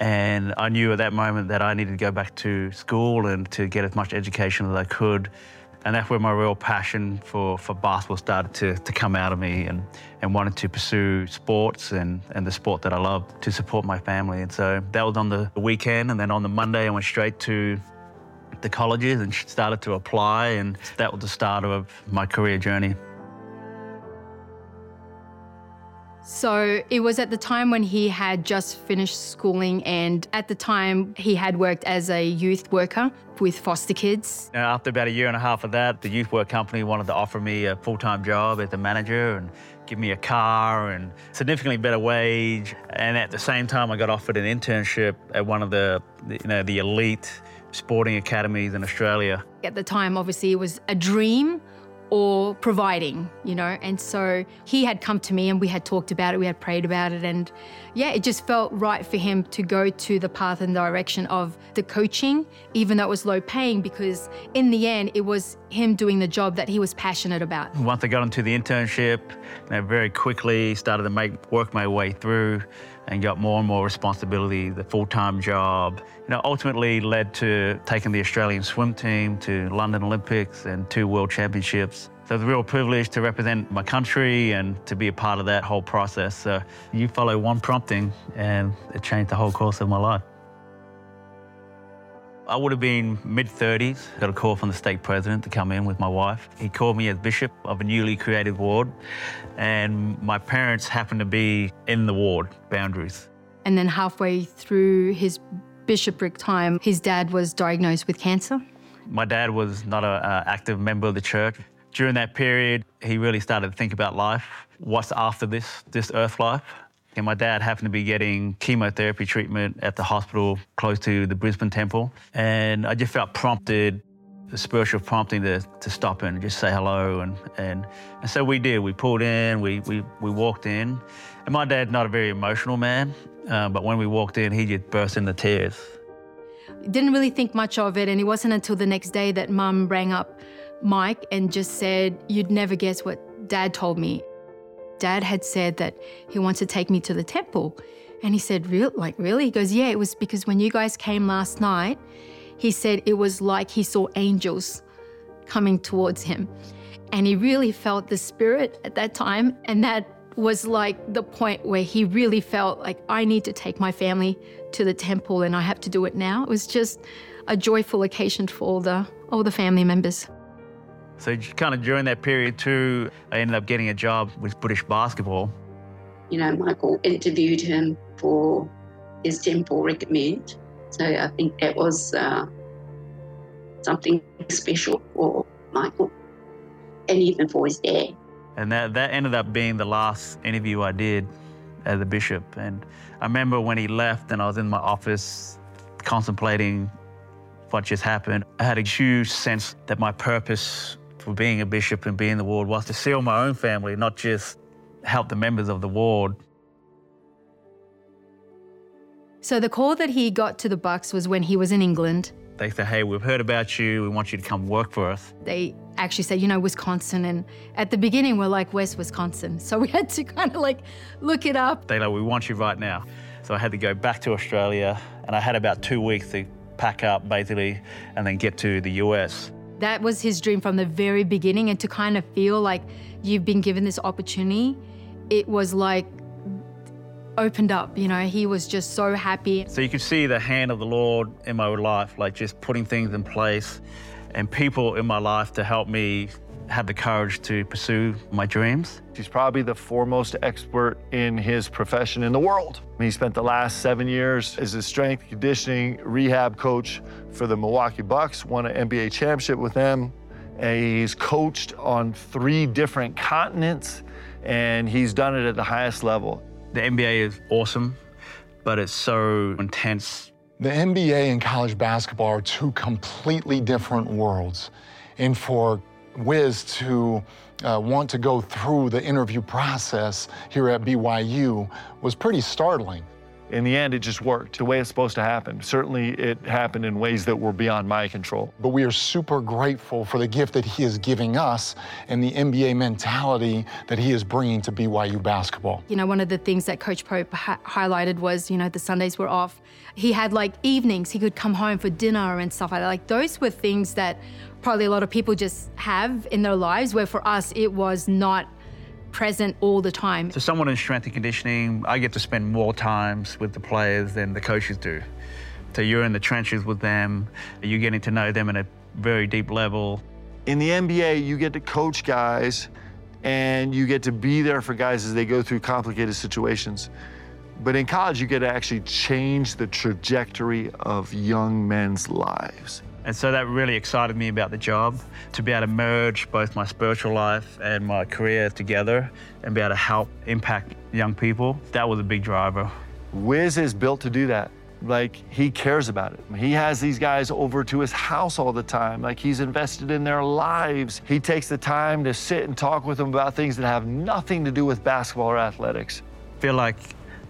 And I knew at that moment that I needed to go back to school and to get as much education as I could. And that's where my real passion for, for basketball started to, to come out of me and, and wanted to pursue sports and, and the sport that I love to support my family. And so that was on the weekend. And then on the Monday, I went straight to the colleges and started to apply, and that was the start of my career journey. So it was at the time when he had just finished schooling, and at the time he had worked as a youth worker with foster kids. Now, after about a year and a half of that, the youth work company wanted to offer me a full time job as a manager and give me a car and significantly better wage. And at the same time, I got offered an internship at one of the, you know, the elite sporting academies in Australia. At the time, obviously, it was a dream or providing, you know. And so he had come to me and we had talked about it, we had prayed about it. And yeah, it just felt right for him to go to the path and direction of the coaching, even though it was low paying, because in the end, it was him doing the job that he was passionate about. Once I got into the internship, you know, very quickly started to make work my way through and got more and more responsibility, the full-time job. You know, ultimately led to taking the Australian swim team to London Olympics and two World Championships. So it's a real privilege to represent my country and to be a part of that whole process. So you follow one prompting and it changed the whole course of my life. I would have been mid 30s. Got a call from the state president to come in with my wife. He called me as bishop of a newly created ward, and my parents happened to be in the ward boundaries. And then halfway through his bishopric time, his dad was diagnosed with cancer. My dad was not an active member of the church. During that period, he really started to think about life. What's after this, this earth life? And my dad happened to be getting chemotherapy treatment at the hospital close to the Brisbane Temple. And I just felt prompted, the spiritual prompting to, to stop in and just say hello. And, and, and so we did. We pulled in, we, we, we walked in. And my dad's not a very emotional man, uh, but when we walked in, he just burst into tears. Didn't really think much of it. And it wasn't until the next day that mum rang up Mike and just said, You'd never guess what dad told me dad had said that he wants to take me to the temple. And he said, Real like really? He goes, Yeah, it was because when you guys came last night, he said it was like he saw angels coming towards him. And he really felt the spirit at that time. And that was like the point where he really felt like I need to take my family to the temple and I have to do it now. It was just a joyful occasion for all the all the family members. So kind of during that period too, I ended up getting a job with British Basketball. You know, Michael interviewed him for his temple recommend. So I think that was uh, something special for Michael and even for his dad. And that, that ended up being the last interview I did as a bishop. And I remember when he left and I was in my office contemplating what just happened, I had a huge sense that my purpose for being a bishop and being the ward was to seal my own family, not just help the members of the ward. So the call that he got to the Bucks was when he was in England. They said, "Hey, we've heard about you. We want you to come work for us." They actually said, you know, Wisconsin, and at the beginning we're like, "Where's Wisconsin?" So we had to *laughs* kind of like look it up. They like, "We want you right now." So I had to go back to Australia, and I had about two weeks to pack up basically, and then get to the US. That was his dream from the very beginning, and to kind of feel like you've been given this opportunity, it was like opened up. You know, he was just so happy. So you could see the hand of the Lord in my life, like just putting things in place and people in my life to help me have the courage to pursue my dreams. He's probably the foremost expert in his profession in the world. He spent the last seven years as a strength conditioning rehab coach for the Milwaukee Bucks, won an NBA championship with them. And he's coached on three different continents, and he's done it at the highest level. The NBA is awesome, but it's so intense. The NBA and college basketball are two completely different worlds. And for Wiz to uh, want to go through the interview process here at BYU was pretty startling. In the end, it just worked the way it's supposed to happen. Certainly, it happened in ways that were beyond my control. But we are super grateful for the gift that he is giving us and the NBA mentality that he is bringing to BYU basketball. You know, one of the things that Coach Pope ha- highlighted was, you know, the Sundays were off. He had like evenings, he could come home for dinner and stuff like that. Like, those were things that probably a lot of people just have in their lives, where for us, it was not present all the time. So someone in strength and conditioning, I get to spend more times with the players than the coaches do. So you're in the trenches with them, you're getting to know them at a very deep level. In the NBA, you get to coach guys and you get to be there for guys as they go through complicated situations. But in college, you get to actually change the trajectory of young men's lives. And so that really excited me about the job to be able to merge both my spiritual life and my career together and be able to help impact young people. That was a big driver. Wiz is built to do that. Like, he cares about it. He has these guys over to his house all the time. Like, he's invested in their lives. He takes the time to sit and talk with them about things that have nothing to do with basketball or athletics. I feel like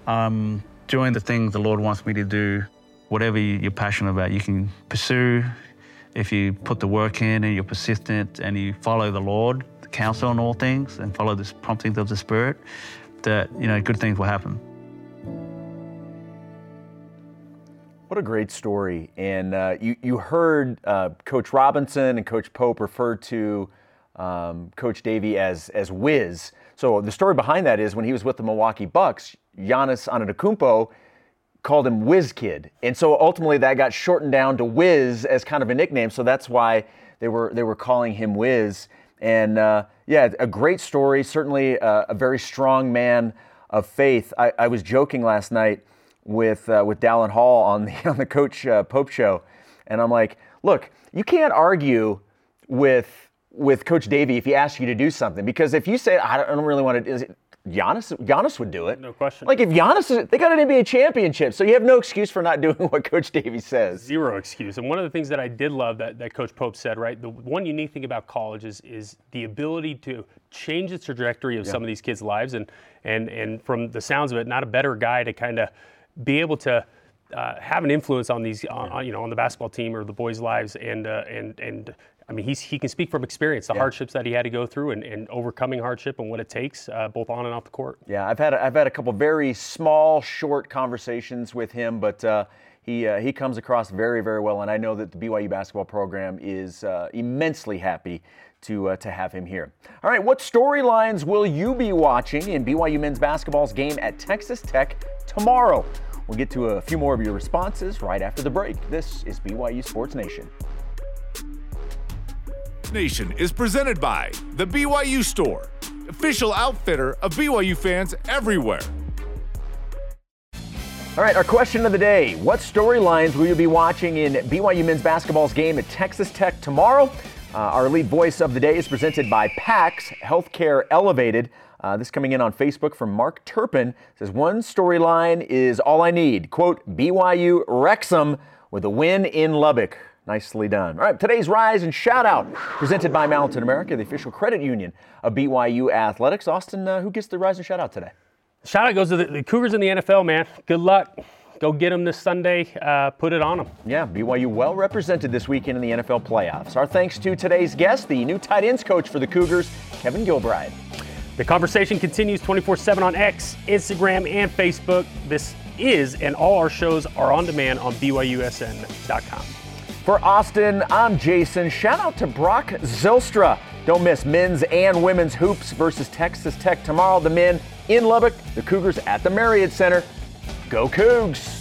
I'm doing the things the Lord wants me to do. Whatever you're passionate about, you can pursue if you put the work in and you're persistent and you follow the Lord, the counsel on all things, and follow the promptings of the Spirit, that, you know, good things will happen. What a great story. And uh, you, you heard uh, Coach Robinson and Coach Pope refer to um, Coach Davie as, as Wiz. So the story behind that is when he was with the Milwaukee Bucks, Giannis Antetokounmpo called him Whiz Kid. And so ultimately that got shortened down to Whiz as kind of a nickname. So that's why they were, they were calling him Whiz. And uh, yeah, a great story, certainly a, a, very strong man of faith. I, I was joking last night with uh, with Dallin Hall on the *laughs* on the Coach uh, Pope show, and I'm like, look, you can't argue with with Coach Davie if he asks you to do something because if you say I don't, I don't really want to, Giannis Giannis would do it. No question. Like if Giannis, is, they got an NBA championship, so you have no excuse for not *laughs* doing what Coach Davie says. Zero excuse. And one of the things that I did love that, that Coach Pope said, right? The one unique thing about college is is the ability to change the trajectory of yeah. some of these kids' lives, and and and from the sounds of it, not a better guy to kind of be able to uh, have an influence on these, on, you know, on the basketball team or the boys' lives, and uh, and and I mean, he's he can speak from experience, the yeah. hardships that he had to go through, and, and overcoming hardship and what it takes, uh, both on and off the court. Yeah, I've had a, I've had a couple very small, short conversations with him, but. Uh, he, uh, he comes across very, very well, and I know that the BYU basketball program is uh, immensely happy to, uh, to have him here. All right, what storylines will you be watching in BYU men's basketball's game at Texas Tech tomorrow? We'll get to a few more of your responses right after the break. This is BYU Sports Nation. Nation is presented by The BYU Store, official outfitter of BYU fans everywhere. All right, our question of the day What storylines will you be watching in BYU men's basketball's game at Texas Tech tomorrow? Uh, our lead voice of the day is presented by PAX Healthcare Elevated. Uh, this coming in on Facebook from Mark Turpin says one storyline is all I need. Quote BYU Wrexham with a win in Lubbock. Nicely done. All right, today's Rise and Shout Out, presented by Mountain America, the official credit union of BYU Athletics. Austin, uh, who gets the Rise and Shout Out today? Shout out goes to the, the Cougars in the NFL, man. Good luck. Go get them this Sunday. Uh, put it on them. Yeah, BYU well represented this weekend in the NFL playoffs. Our thanks to today's guest, the new tight ends coach for the Cougars, Kevin Gilbride. The conversation continues 24 7 on X, Instagram, and Facebook. This is, and all our shows are on demand on BYUSN.com. For Austin, I'm Jason. Shout out to Brock Zylstra. Don't miss men's and women's hoops versus Texas Tech tomorrow. The men in Lubbock, the Cougars at the Marriott Center. Go Cougs!